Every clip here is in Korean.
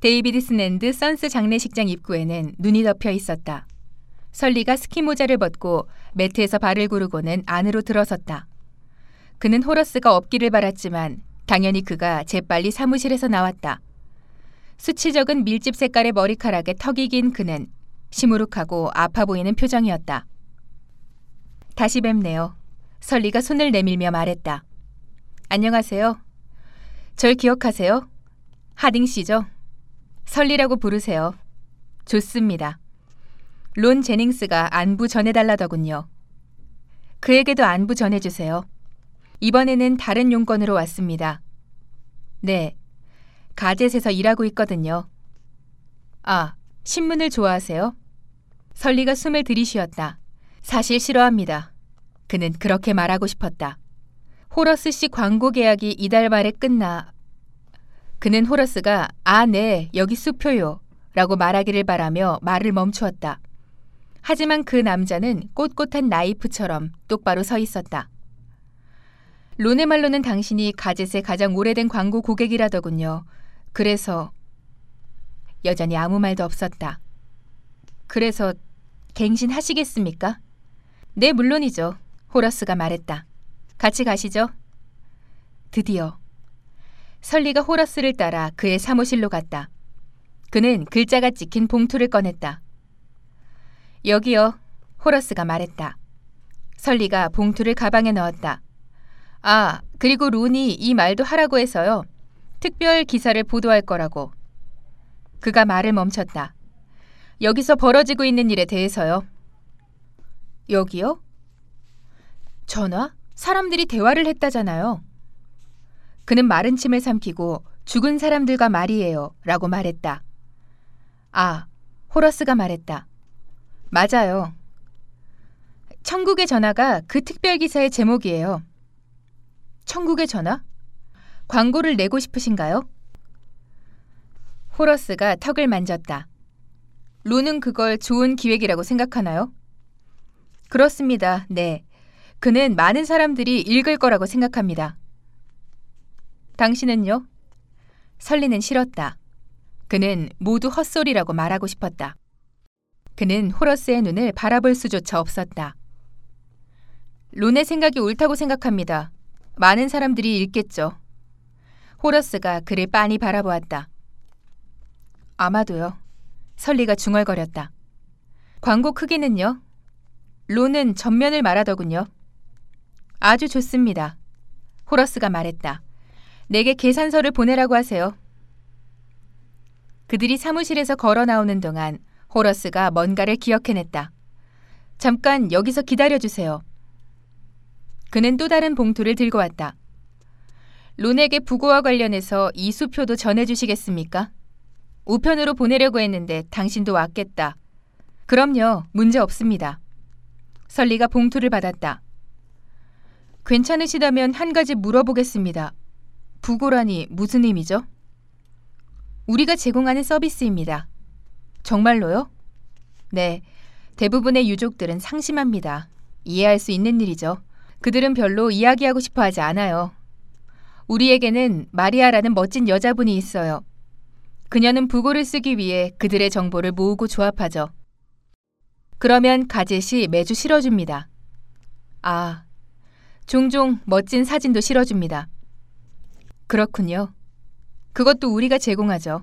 데이비드슨 앤드 선스 장례식장 입구에는 눈이 덮여 있었다. 설리가 스키 모자를 벗고 매트에서 발을 구르고는 안으로 들어섰다. 그는 호러스가 없기를 바랐지만 당연히 그가 재빨리 사무실에서 나왔다. 숱이 적은 밀짚 색깔의 머리카락에 턱이 긴 그는 시무룩하고 아파 보이는 표정이었다. 다시 뵙네요. 설리가 손을 내밀며 말했다. 안녕하세요. 절 기억하세요? 하딩 씨죠? 설리라고 부르세요. 좋습니다. 론 제닝스가 안부 전해달라더군요. 그에게도 안부 전해주세요. 이번에는 다른 용건으로 왔습니다. 네. 가젯에서 일하고 있거든요. 아, 신문을 좋아하세요? 설리가 숨을 들이쉬었다. 사실 싫어합니다. 그는 그렇게 말하고 싶었다. 호러스 씨 광고 계약이 이달 말에 끝나 그는 호러스가 아, 네, 여기 수표요. 라고 말하기를 바라며 말을 멈추었다. 하지만 그 남자는 꼿꼿한 나이프처럼 똑바로 서 있었다. 론의 말로는 당신이 가젯의 가장 오래된 광고 고객이라더군요. 그래서 여전히 아무 말도 없었다. 그래서 갱신하시겠습니까? 네, 물론이죠. 호러스가 말했다. 같이 가시죠. 드디어 설리가 호러스를 따라 그의 사무실로 갔다. 그는 글자가 찍힌 봉투를 꺼냈다. 여기요. 호러스가 말했다. 설리가 봉투를 가방에 넣었다. 아, 그리고 론이 이 말도 하라고 해서요. 특별 기사를 보도할 거라고. 그가 말을 멈췄다. 여기서 벌어지고 있는 일에 대해서요. 여기요? 전화? 사람들이 대화를 했다잖아요. 그는 마른 침을 삼키고 죽은 사람들과 말이에요. 라고 말했다. 아, 호러스가 말했다. 맞아요. 천국의 전화가 그 특별 기사의 제목이에요. 천국의 전화? 광고를 내고 싶으신가요? 호러스가 턱을 만졌다. 루는 그걸 좋은 기획이라고 생각하나요? 그렇습니다. 네. 그는 많은 사람들이 읽을 거라고 생각합니다. 당신은요? 설리는 싫었다. 그는 모두 헛소리라고 말하고 싶었다. 그는 호러스의 눈을 바라볼 수조차 없었다. 론의 생각이 옳다고 생각합니다. 많은 사람들이 읽겠죠. 호러스가 그를 빤히 바라보았다. 아마도요. 설리가 중얼거렸다. 광고 크기는요? 론은 전면을 말하더군요. 아주 좋습니다. 호러스가 말했다. 내게 계산서를 보내라고 하세요. 그들이 사무실에서 걸어 나오는 동안 호러스가 뭔가를 기억해냈다. 잠깐 여기서 기다려주세요. 그는 또 다른 봉투를 들고 왔다. 론에게 부고와 관련해서 이 수표도 전해주시겠습니까? 우편으로 보내려고 했는데 당신도 왔겠다. 그럼요, 문제 없습니다. 설리가 봉투를 받았다. 괜찮으시다면 한 가지 물어보겠습니다. 부고라니 무슨 의미죠? 우리가 제공하는 서비스입니다. 정말로요? 네. 대부분의 유족들은 상심합니다. 이해할 수 있는 일이죠. 그들은 별로 이야기하고 싶어 하지 않아요. 우리에게는 마리아라는 멋진 여자분이 있어요. 그녀는 부고를 쓰기 위해 그들의 정보를 모으고 조합하죠. 그러면 가젯이 매주 실어줍니다. 아, 종종 멋진 사진도 실어줍니다. 그렇군요. 그것도 우리가 제공하죠.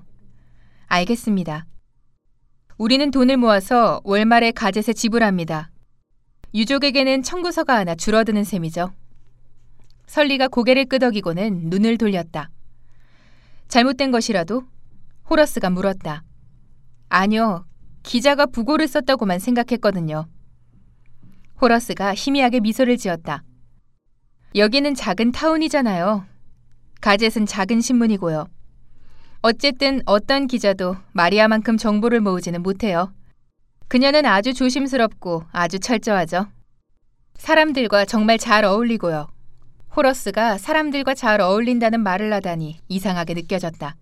알겠습니다. 우리는 돈을 모아서 월말에 가젯에 지불합니다. 유족에게는 청구서가 하나 줄어드는 셈이죠. 설리가 고개를 끄덕이고는 눈을 돌렸다. 잘못된 것이라도? 호러스가 물었다. 아니요. 기자가 부고를 썼다고만 생각했거든요. 호러스가 희미하게 미소를 지었다. 여기는 작은 타운이잖아요. 가젯은 작은 신문이고요. 어쨌든 어떤 기자도 마리아만큼 정보를 모으지는 못해요. 그녀는 아주 조심스럽고 아주 철저하죠. 사람들과 정말 잘 어울리고요. 호러스가 사람들과 잘 어울린다는 말을 하다니 이상하게 느껴졌다.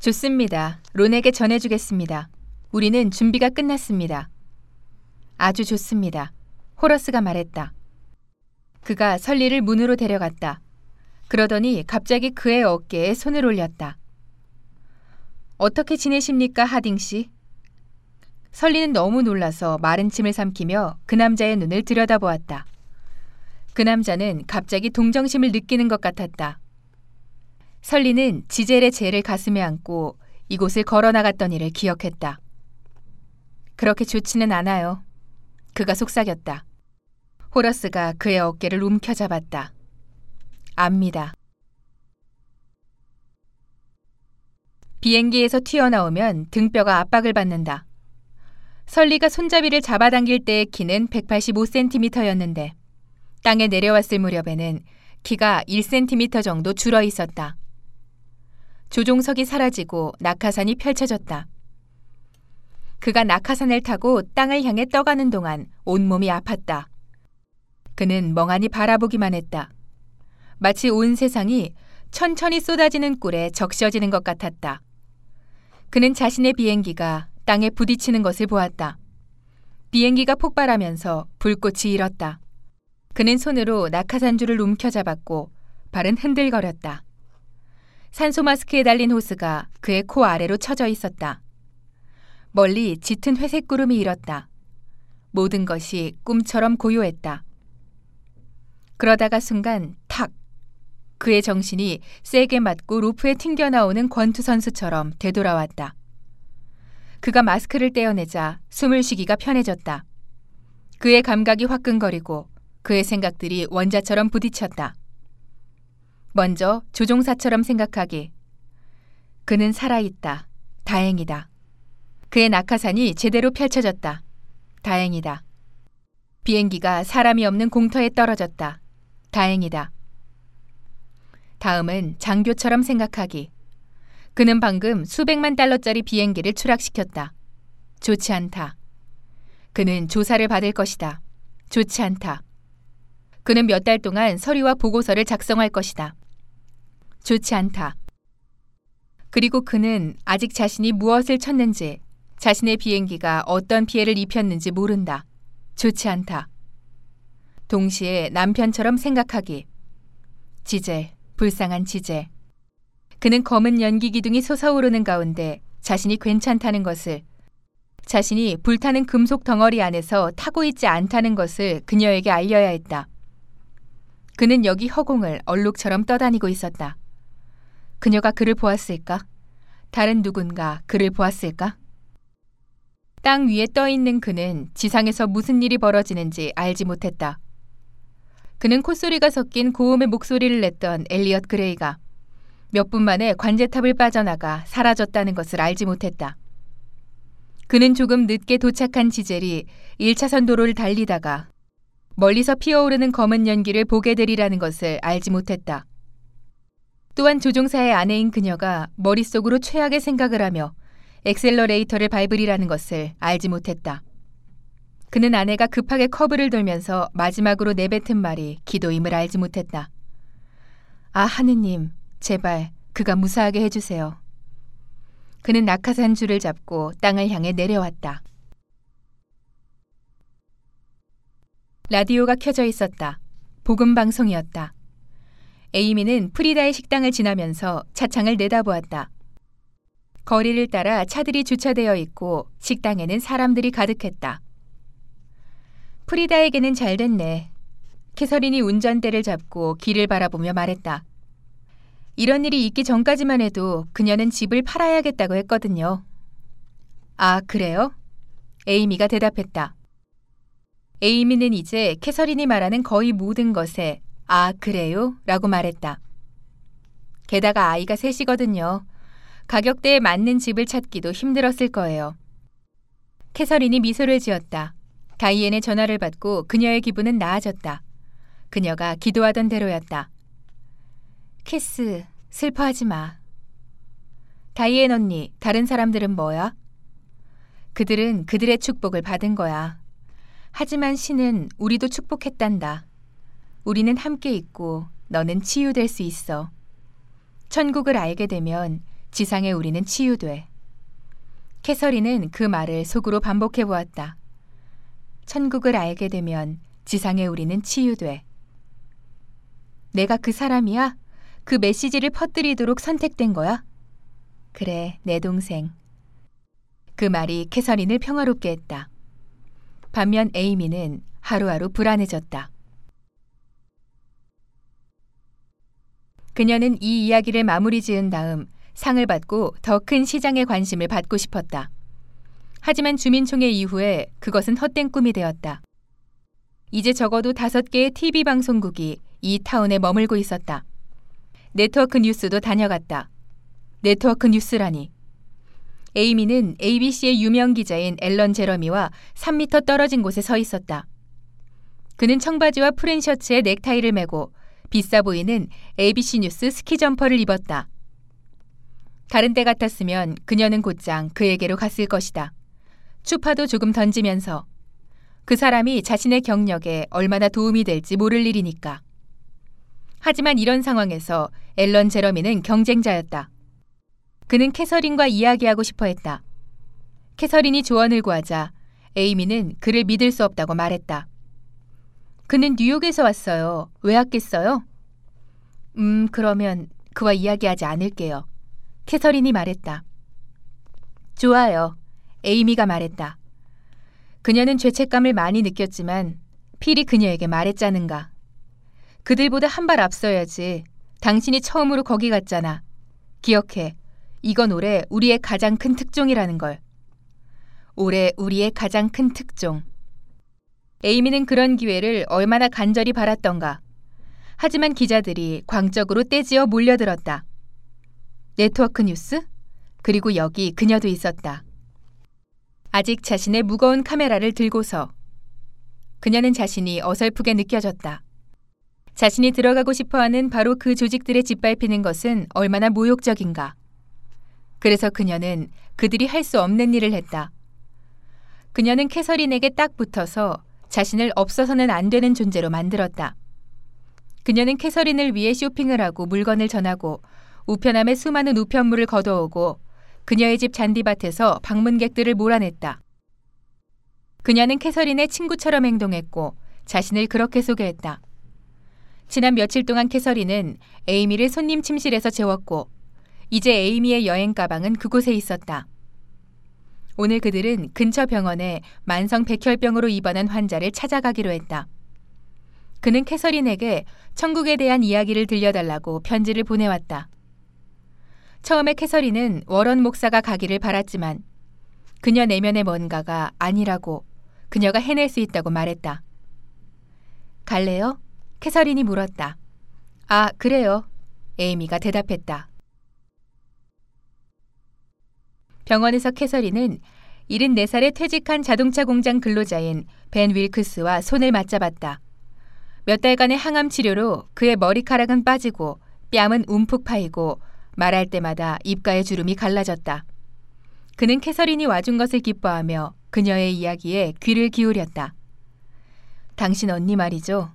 좋습니다. 론에게 전해주겠습니다. 우리는 준비가 끝났습니다. 아주 좋습니다. 호러스가 말했다. 그가 설리를 문으로 데려갔다. 그러더니 갑자기 그의 어깨에 손을 올렸다. 어떻게 지내십니까, 하딩 씨? 설리는 너무 놀라서 마른 침을 삼키며 그 남자의 눈을 들여다보았다. 그 남자는 갑자기 동정심을 느끼는 것 같았다. 설리는 지젤의 죄를 가슴에 안고 이곳을 걸어 나갔던 일을 기억했다. 그렇게 좋지는 않아요. 그가 속삭였다. 호러스가 그의 어깨를 움켜잡았다. 압니다. 비행기에서 튀어나오면 등뼈가 압박을 받는다. 설리가 손잡이를 잡아당길 때의 키는 185cm였는데 땅에 내려왔을 무렵에는 키가 1cm 정도 줄어 있었다. 조종석이 사라지고 낙하산이 펼쳐졌다. 그가 낙하산을 타고 땅을 향해 떠가는 동안 온몸이 아팠다. 그는 멍하니 바라보기만 했다. 마치 온 세상이 천천히 쏟아지는 꿀에 적셔지는 것 같았다. 그는 자신의 비행기가 땅에 부딪히는 것을 보았다. 비행기가 폭발하면서 불꽃이 일었다. 그는 손으로 낙하산줄을 움켜잡았고 발은 흔들거렸다. 산소 마스크에 달린 호스가 그의 코 아래로 쳐져 있었다. 멀리 짙은 회색 구름이 일었다. 모든 것이 꿈처럼 고요했다. 그러다가 순간 탁! 그의 정신이 세게 맞고 루프에 튕겨 나오는 권투 선수처럼 되돌아왔다. 그가 마스크를 떼어내자 숨을 쉬기가 편해졌다. 그의 감각이 화끈거리고 그의 생각들이 원자처럼 부딪혔다. 먼저 조종사처럼 생각하기. 그는 살아있다. 다행이다. 그의 낙하산이 제대로 펼쳐졌다. 다행이다. 비행기가 사람이 없는 공터에 떨어졌다. 다행이다. 다음은 장교처럼 생각하기. 그는 방금 수백만 달러짜리 비행기를 추락시켰다. 좋지 않다. 그는 조사를 받을 것이다. 좋지 않다. 그는 몇 달 동안 서류와 보고서를 작성할 것이다. 좋지 않다. 그리고 그는 아직 자신이 무엇을 쳤는지, 자신의 비행기가 어떤 피해를 입혔는지 모른다. 좋지 않다. 동시에 남편처럼 생각하기. 지젤, 불쌍한 지젤. 그는 검은 연기 기둥이 솟아오르는 가운데 자신이 괜찮다는 것을, 자신이 불타는 금속 덩어리 안에서 타고 있지 않다는 것을 그녀에게 알려야 했다. 그는 여기 허공을 얼룩처럼 떠다니고 있었다. 그녀가 그를 보았을까? 다른 누군가 그를 보았을까? 땅 위에 떠 있는 그는 지상에서 무슨 일이 벌어지는지 알지 못했다. 그는 콧소리가 섞인 고음의 목소리를 냈던 엘리엇 그레이가 몇 분 만에 관제탑을 빠져나가 사라졌다는 것을 알지 못했다. 그는 조금 늦게 도착한 지젤이 1차선 도로를 달리다가 멀리서 피어오르는 검은 연기를 보게 되리라는 것을 알지 못했다. 또한 조종사의 아내인 그녀가 머릿속으로 최악의 생각을 하며 엑셀러레이터를 밟으리라는 것을 알지 못했다. 그는 아내가 급하게 커브를 돌면서 마지막으로 내뱉은 말이 기도임을 알지 못했다. 아, 하느님, 제발 그가 무사하게 해주세요. 그는 낙하산 줄을 잡고 땅을 향해 내려왔다. 라디오가 켜져 있었다. 복음 방송이었다. 에이미는 프리다의 식당을 지나면서 차창을 내다보았다. 거리를 따라 차들이 주차되어 있고 식당에는 사람들이 가득했다. 프리다에게는 잘 됐네. 캐서린이 운전대를 잡고 길을 바라보며 말했다. 이런 일이 있기 전까지만 해도 그녀는 집을 팔아야겠다고 했거든요. 아, 그래요? 에이미가 대답했다. 에이미는 이제 캐서린이 말하는 거의 모든 것에 아, 그래요? 라고 말했다. 게다가 아이가 셋이거든요. 가격대에 맞는 집을 찾기도 힘들었을 거예요. 캐서린이 미소를 지었다. 다이앤의 전화를 받고 그녀의 기분은 나아졌다. 그녀가 기도하던 대로였다. 캐스, 슬퍼하지 마. 다이앤 언니, 다른 사람들은 뭐야? 그들은 그들의 축복을 받은 거야. 하지만 신은 우리도 축복했단다. 우리는 함께 있고 너는 치유될 수 있어. 천국을 알게 되면 지상에 우리는 치유돼. 캐서린은 그 말을 속으로 반복해 보았다. 천국을 알게 되면 지상에 우리는 치유돼. 내가 그 사람이야? 그 메시지를 퍼뜨리도록 선택된 거야? 그래, 내 동생. 그 말이 캐서린을 평화롭게 했다. 반면 에이미는 하루하루 불안해졌다. 그녀는 이 이야기를 마무리 지은 다음 상을 받고 더 큰 시장의 관심을 받고 싶었다. 하지만 주민총회 이후에 그것은 헛된 꿈이 되었다. 이제 적어도 다섯 개의 TV 방송국이 이 타운에 머물고 있었다. 네트워크 뉴스도 다녀갔다. 네트워크 뉴스라니. 에이미는 ABC의 유명 기자인 앨런 제러미와 3미터 떨어진 곳에 서 있었다. 그는 청바지와 프렌 셔츠에 넥타이를 메고 비싸 보이는 ABC 뉴스 스키 점퍼를 입었다. 다른 때 같았으면 그녀는 곧장 그에게로 갔을 것이다. 추파도 조금 던지면서 그 사람이 자신의 경력에 얼마나 도움이 될지 모를 일이니까. 하지만 이런 상황에서 앨런 제러미는 경쟁자였다. 그는 캐서린과 이야기하고 싶어 했다. 캐서린이 조언을 구하자 에이미는 그를 믿을 수 없다고 말했다. 그는 뉴욕에서 왔어요. 왜 왔겠어요? 음, 그러면 그와 이야기하지 않을게요. 캐서린이 말했다. 좋아요. 에이미가 말했다. 그녀는 죄책감을 많이 느꼈지만 필이 그녀에게 말했자는가. 그들보다 한 발 앞서야지. 당신이 처음으로 거기 갔잖아. 기억해. 이건 올해 우리의 가장 큰 특종이라는 걸. 올해 우리의 가장 큰 특종. 에이미는 그런 기회를 얼마나 간절히 바랐던가. 하지만 기자들이 광적으로 떼지어 몰려들었다. 네트워크 뉴스? 그리고 여기 그녀도 있었다. 아직 자신의 무거운 카메라를 들고서 그녀는 자신이 어설프게 느껴졌다. 자신이 들어가고 싶어 하는 바로 그 조직들에 짓밟히는 것은 얼마나 모욕적인가. 그래서 그녀는 그들이 할 수 없는 일을 했다. 그녀는 캐서린에게 딱 붙어서 자신을 없어서는 안 되는 존재로 만들었다. 그녀는 캐서린을 위해 쇼핑을 하고 물건을 전하고 우편함에 수많은 우편물을 걷어오고 그녀의 집 잔디밭에서 방문객들을 몰아냈다. 그녀는 캐서린의 친구처럼 행동했고 자신을 그렇게 소개했다. 지난 며칠 동안 캐서린은 에이미를 손님 침실에서 재웠고 이제 에이미의 여행 가방은 그곳에 있었다. 오늘 그들은 근처 병원에 만성 백혈병으로 입원한 환자를 찾아가기로 했다. 그는 캐서린에게 천국에 대한 이야기를 들려달라고 편지를 보내왔다. 처음에 캐서린은 워런 목사가 가기를 바랐지만 그녀 내면의 뭔가가 아니라고 그녀가 해낼 수 있다고 말했다. 갈래요? 캐서린이 물었다. 아, 그래요. 에이미가 대답했다. 병원에서 캐서린은 74살에 퇴직한 자동차 공장 근로자인 벤 윌크스와 손을 맞잡았다. 몇 달간의 항암 치료로 그의 머리카락은 빠지고 뺨은 움푹 파이고 말할 때마다 입가의 주름이 갈라졌다. 그는 캐서린이 와준 것을 기뻐하며 그녀의 이야기에 귀를 기울였다. 당신 언니 말이죠?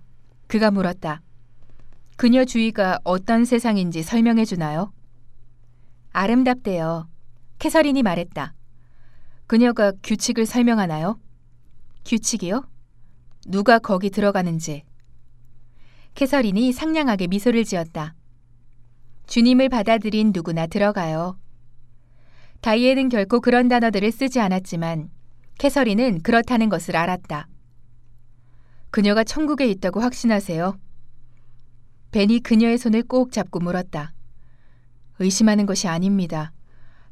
그가 물었다. 그녀 주위가 어떤 세상인지 설명해 주나요? 아름답대요. 캐서린이 말했다. 그녀가 규칙을 설명하나요? 규칙이요? 누가 거기 들어가는지. 캐서린이 상냥하게 미소를 지었다. 주님을 받아들인 누구나 들어가요. 다이에는 결코 그런 단어들을 쓰지 않았지만 캐서린은 그렇다는 것을 알았다. 그녀가 천국에 있다고 확신하세요? 벤이 그녀의 손을 꼭 잡고 물었다. 의심하는 것이 아닙니다.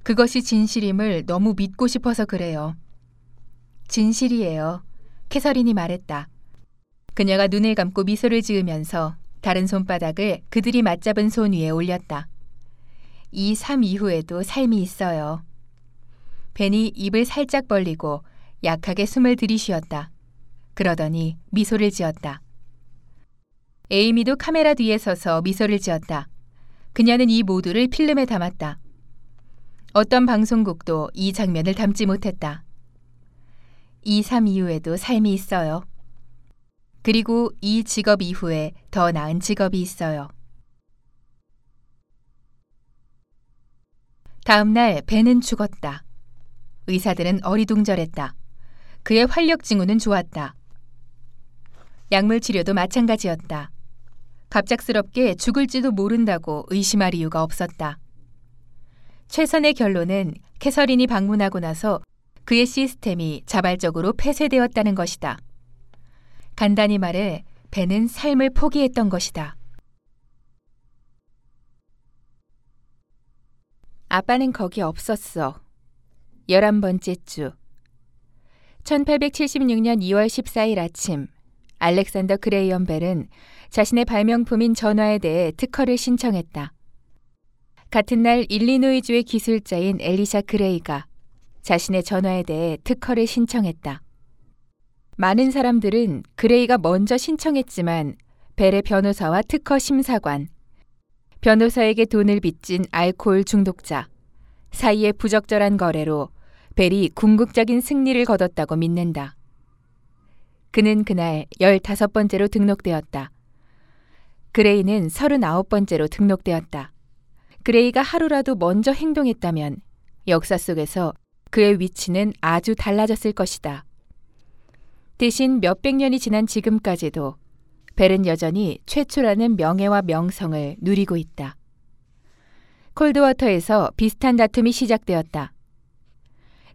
그것이 진실임을 너무 믿고 싶어서 그래요. 진실이에요. 캐서린이 말했다. 그녀가 눈을 감고 미소를 지으면서 다른 손바닥을 그들이 맞잡은 손 위에 올렸다. 이 삶 이후에도 삶이 있어요. 벤이 입을 살짝 벌리고 약하게 숨을 들이쉬었다. 그러더니 미소를 지었다. 에이미도 카메라 뒤에 서서 미소를 지었다. 그녀는 이 모두를 필름에 담았다. 어떤 방송국도 이 장면을 담지 못했다. 이삶 이후에도 삶이 있어요. 그리고 이 직업 이후에 더 나은 직업이 있어요. 다음 날 배는 죽었다. 의사들은 어리둥절했다. 그의 활력 징후는 좋았다. 약물 치료도 마찬가지였다. 갑작스럽게 죽을지도 모른다고 의심할 이유가 없었다. 최선의 결론은 캐서린이 방문하고 나서 그의 시스템이 자발적으로 폐쇄되었다는 것이다. 간단히 말해 배는 삶을 포기했던 것이다. 아빠는 거기 없었어. 열한 번째 주. 1876년 2월 14일 아침, 알렉산더 그레이엄 벨은 자신의 발명품인 전화에 대해 특허를 신청했다. 같은 날 일리노이주의 기술자인 엘리샤 그레이가 자신의 전화에 대해 특허를 신청했다. 많은 사람들은 그레이가 먼저 신청했지만 벨의 변호사와 특허 심사관, 변호사에게 돈을 빚진 알코올 중독자 사이의 부적절한 거래로 벨이 궁극적인 승리를 거뒀다고 믿는다. 그는 그날 15번째로 등록되었다. 그레이는 39번째로 등록되었다. 그레이가 하루라도 먼저 행동했다면 역사 속에서 그의 위치는 아주 달라졌을 것이다. 대신 몇백 년이 지난 지금까지도 벨은 여전히 최초라는 명예와 명성을 누리고 있다. 콜드워터에서 비슷한 다툼이 시작되었다.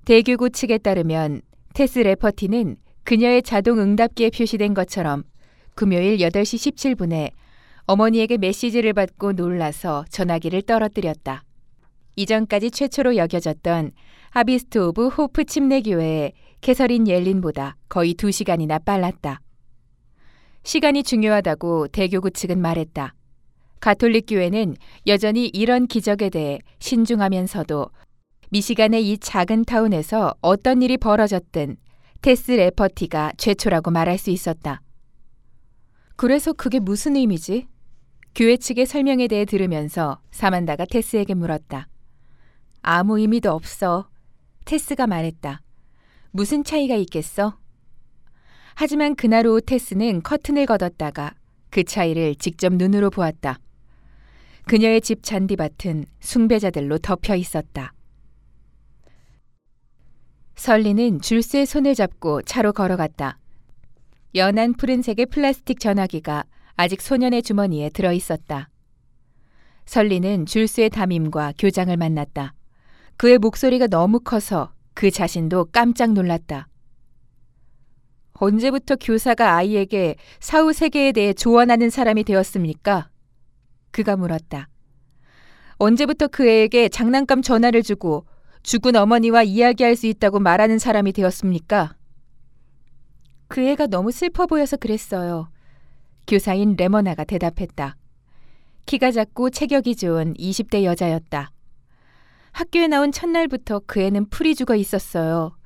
대교구 측에 따르면 테스 레퍼티는 그녀의 자동 응답기에 표시된 것처럼 금요일 8시 17분에 어머니에게 메시지를 받고 놀라서 전화기를 떨어뜨렸다. 이전까지 최초로 여겨졌던 하비스트 오브 호프 침례교회의 캐서린 옐린보다 거의 두 시간이나 빨랐다. 시간이 중요하다고 대교구 측은 말했다. 가톨릭 교회는 여전히 이런 기적에 대해 신중하면서도 미시간의 이 작은 타운에서 어떤 일이 벌어졌든 테스 레퍼티가 최초라고 말할 수 있었다. 그래서 그게 무슨 의미지? 교회 측의 설명에 대해 들으면서 사만다가 테스에게 물었다. 아무 의미도 없어. 테스가 말했다. 무슨 차이가 있겠어? 하지만 그날 오후 테스는 커튼을 걷었다가 그 차이를 직접 눈으로 보았다. 그녀의 집 잔디밭은 숭배자들로 덮여 있었다. 설리는 줄스의 손을 잡고 차로 걸어갔다. 연한 푸른색의 플라스틱 전화기가 아직 소년의 주머니에 들어 있었다. 설리는 줄스의 담임과 교장을 만났다. 그의 목소리가 너무 커서 그 자신도 깜짝 놀랐다. 언제부터 교사가 아이에게 사후 세계에 대해 조언하는 사람이 되었습니까? 그가 물었다. 언제부터 그 애에게 장난감 전화를 주고 죽은 어머니와 이야기할 수 있다고 말하는 사람이 되었습니까? 그 애가 너무 슬퍼 보여서 그랬어요. 교사인 레머나가 대답했다. 키가 작고 체격이 좋은 20대 여자였다. 학교에 나온 첫날부터 그 애는 풀이 죽어 있었어요.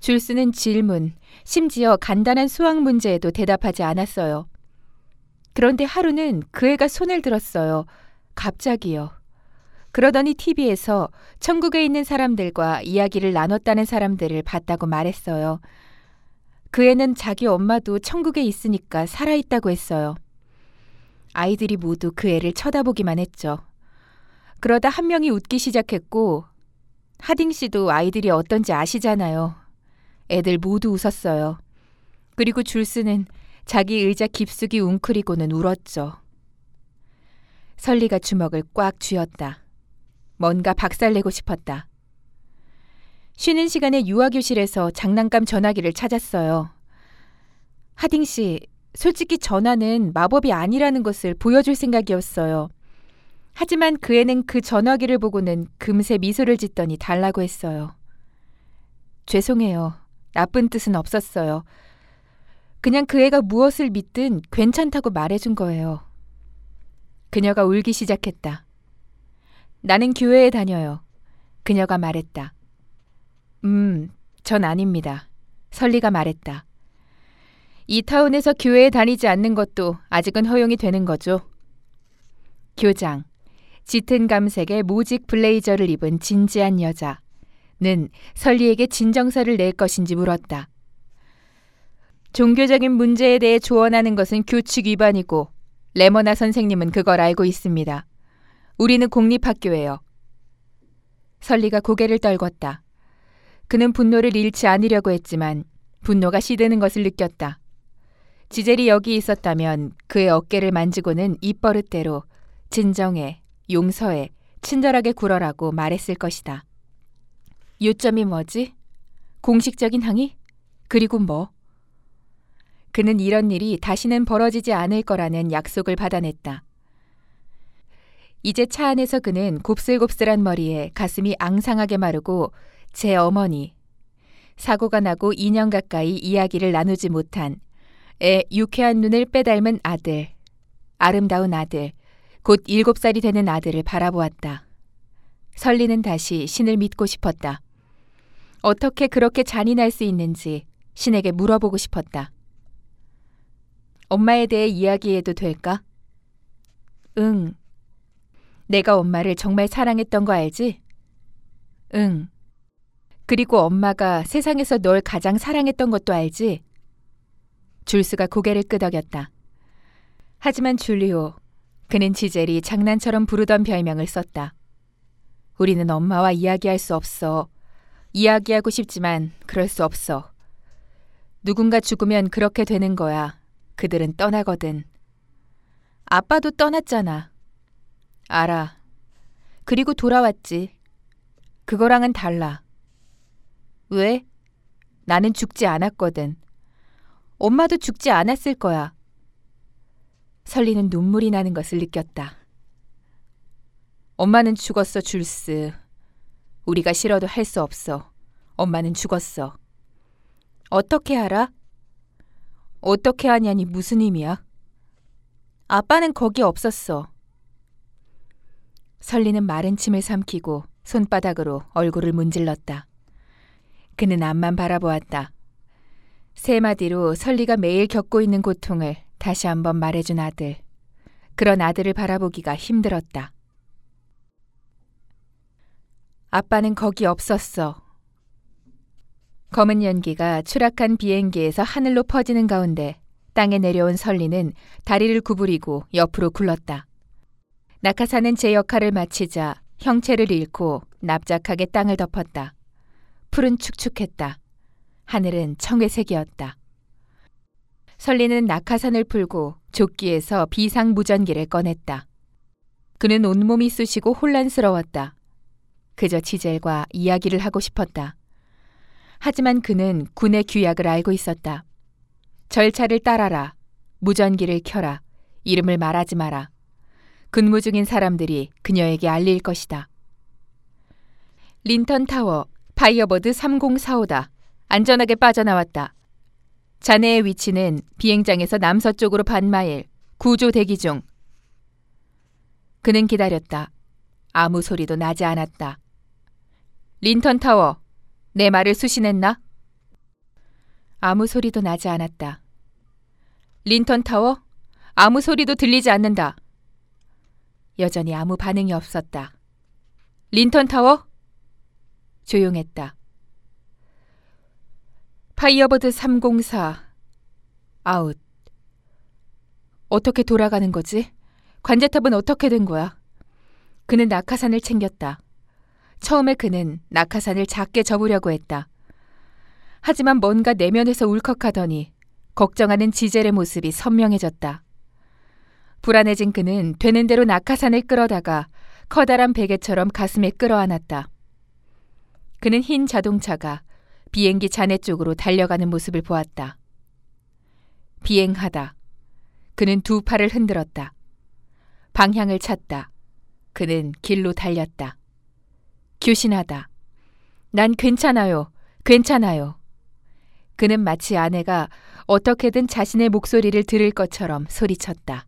줄 쓰는 질문, 심지어 간단한 수학 문제에도 대답하지 않았어요. 그런데 하루는 그 애가 손을 들었어요. 갑자기요. 그러더니 TV에서 천국에 있는 사람들과 이야기를 나눴다는 사람들을 봤다고 말했어요. 그 애는 자기 엄마도 천국에 있으니까 살아있다고 했어요. 아이들이 모두 그 애를 쳐다보기만 했죠. 그러다 한 명이 웃기 시작했고, 하딩 씨도 아이들이 어떤지 아시잖아요. 애들 모두 웃었어요. 그리고 줄스는 자기 의자 깊숙이 웅크리고는 울었죠. 설리가 주먹을 꽉 쥐었다. 뭔가 박살내고 싶었다. 쉬는 시간에 유아교실에서 장난감 전화기를 찾았어요. 하딩 씨, 솔직히 전화는 마법이 아니라는 것을 보여줄 생각이었어요. 하지만 그 애는 그 전화기를 보고는 금세 미소를 짓더니 달라고 했어요. 죄송해요. 나쁜 뜻은 없었어요. 그냥 그 애가 무엇을 믿든 괜찮다고 말해준 거예요. 그녀가 울기 시작했다. 나는 교회에 다녀요. 그녀가 말했다. 음, 전 아닙니다. 설리가 말했다. 이 타운에서 교회에 다니지 않는 것도 아직은 허용이 되는 거죠. 교장. 짙은 감색의 모직 블레이저를 입은 진지한 여자는 설리에게 진정서를 낼 것인지 물었다. 종교적인 문제에 대해 조언하는 것은 규칙 위반이고 레머나 선생님은 그걸 알고 있습니다. 우리는 공립학교예요. 설리가 고개를 떨궜다. 그는 분노를 잃지 않으려고 했지만 분노가 시드는 것을 느꼈다. 지젤이 여기 있었다면 그의 어깨를 만지고는 입버릇대로 진정해, 용서해, 친절하게 굴어라고 말했을 것이다. 요점이 뭐지? 공식적인 항의? 그리고 뭐? 그는 이런 일이 다시는 벌어지지 않을 거라는 약속을 받아냈다. 이제 차 안에서 그는 곱슬곱슬한 머리에 가슴이 앙상하게 마르고 제 어머니, 사고가 나고 2년 가까이 이야기를 나누지 못한 애 유쾌한 눈을 빼닮은 아들, 아름다운 아들, 곧 7살이 되는 아들을 바라보았다. 설리는 다시 신을 믿고 싶었다. 어떻게 그렇게 잔인할 수 있는지 신에게 물어보고 싶었다. 엄마에 대해 이야기해도 될까? 응. 내가 엄마를 정말 사랑했던 거 알지? 응. 그리고 엄마가 세상에서 널 가장 사랑했던 것도 알지? 줄스가 고개를 끄덕였다. 하지만 줄리오, 그는 지젤이 장난처럼 부르던 별명을 썼다. 우리는 엄마와 이야기할 수 없어. 이야기하고 싶지만 그럴 수 없어. 누군가 죽으면 그렇게 되는 거야. 그들은 떠나거든. 아빠도 떠났잖아. 알아. 그리고 돌아왔지. 그거랑은 달라. 왜? 나는 죽지 않았거든. 엄마도 죽지 않았을 거야. 설리는 눈물이 나는 것을 느꼈다. 엄마는 죽었어, 줄스. 우리가 싫어도 할 수 없어. 엄마는 죽었어. 어떻게 알아? 어떻게 하냐니 무슨 의미야? 아빠는 거기 없었어. 설리는 마른 침을 삼키고 손바닥으로 얼굴을 문질렀다. 그는 앞만 바라보았다. 세 마디로 설리가 매일 겪고 있는 고통을 다시 한번 말해준 아들. 그런 아들을 바라보기가 힘들었다. 아빠는 거기 없었어. 검은 연기가 추락한 비행기에서 하늘로 퍼지는 가운데 땅에 내려온 설리는 다리를 구부리고 옆으로 굴렀다. 낙하산은 제 역할을 마치자 형체를 잃고 납작하게 땅을 덮었다. 풀은 축축했다. 하늘은 청회색이었다. 설리는 낙하산을 풀고 조끼에서 비상무전기를 꺼냈다. 그는 온몸이 쑤시고 혼란스러웠다. 그저 지젤과 이야기를 하고 싶었다. 하지만 그는 군의 규약을 알고 있었다. 절차를 따라라. 무전기를 켜라. 이름을 말하지 마라. 근무 중인 사람들이 그녀에게 알릴 것이다. 린턴 타워, 파이어버드 3045다. 안전하게 빠져나왔다. 자네의 위치는 비행장에서 남서쪽으로 반마일, 구조 대기 중. 그는 기다렸다. 아무 소리도 나지 않았다. 린턴 타워, 내 말을 수신했나? 아무 소리도 나지 않았다. 린턴 타워, 아무 소리도 들리지 않는다. 여전히 아무 반응이 없었다. 린턴 타워? 조용했다. 파이어버드 304 아웃. 어떻게 돌아가는 거지? 관제탑은 어떻게 된 거야? 그는 낙하산을 챙겼다. 처음에 그는 낙하산을 작게 접으려고 했다. 하지만 뭔가 내면에서 울컥하더니 걱정하는 지젤의 모습이 선명해졌다. 불안해진 그는 되는 대로 낙하산을 끌어다가 커다란 베개처럼 가슴에 끌어안았다. 그는 흰 자동차가 비행기 잔해 쪽으로 달려가는 모습을 보았다. 비행하다. 그는 두 팔을 흔들었다. 방향을 찾다. 그는 길로 달렸다. 교신하다. 난 괜찮아요. 괜찮아요. 그는 마치 아내가 어떻게든 자신의 목소리를 들을 것처럼 소리쳤다.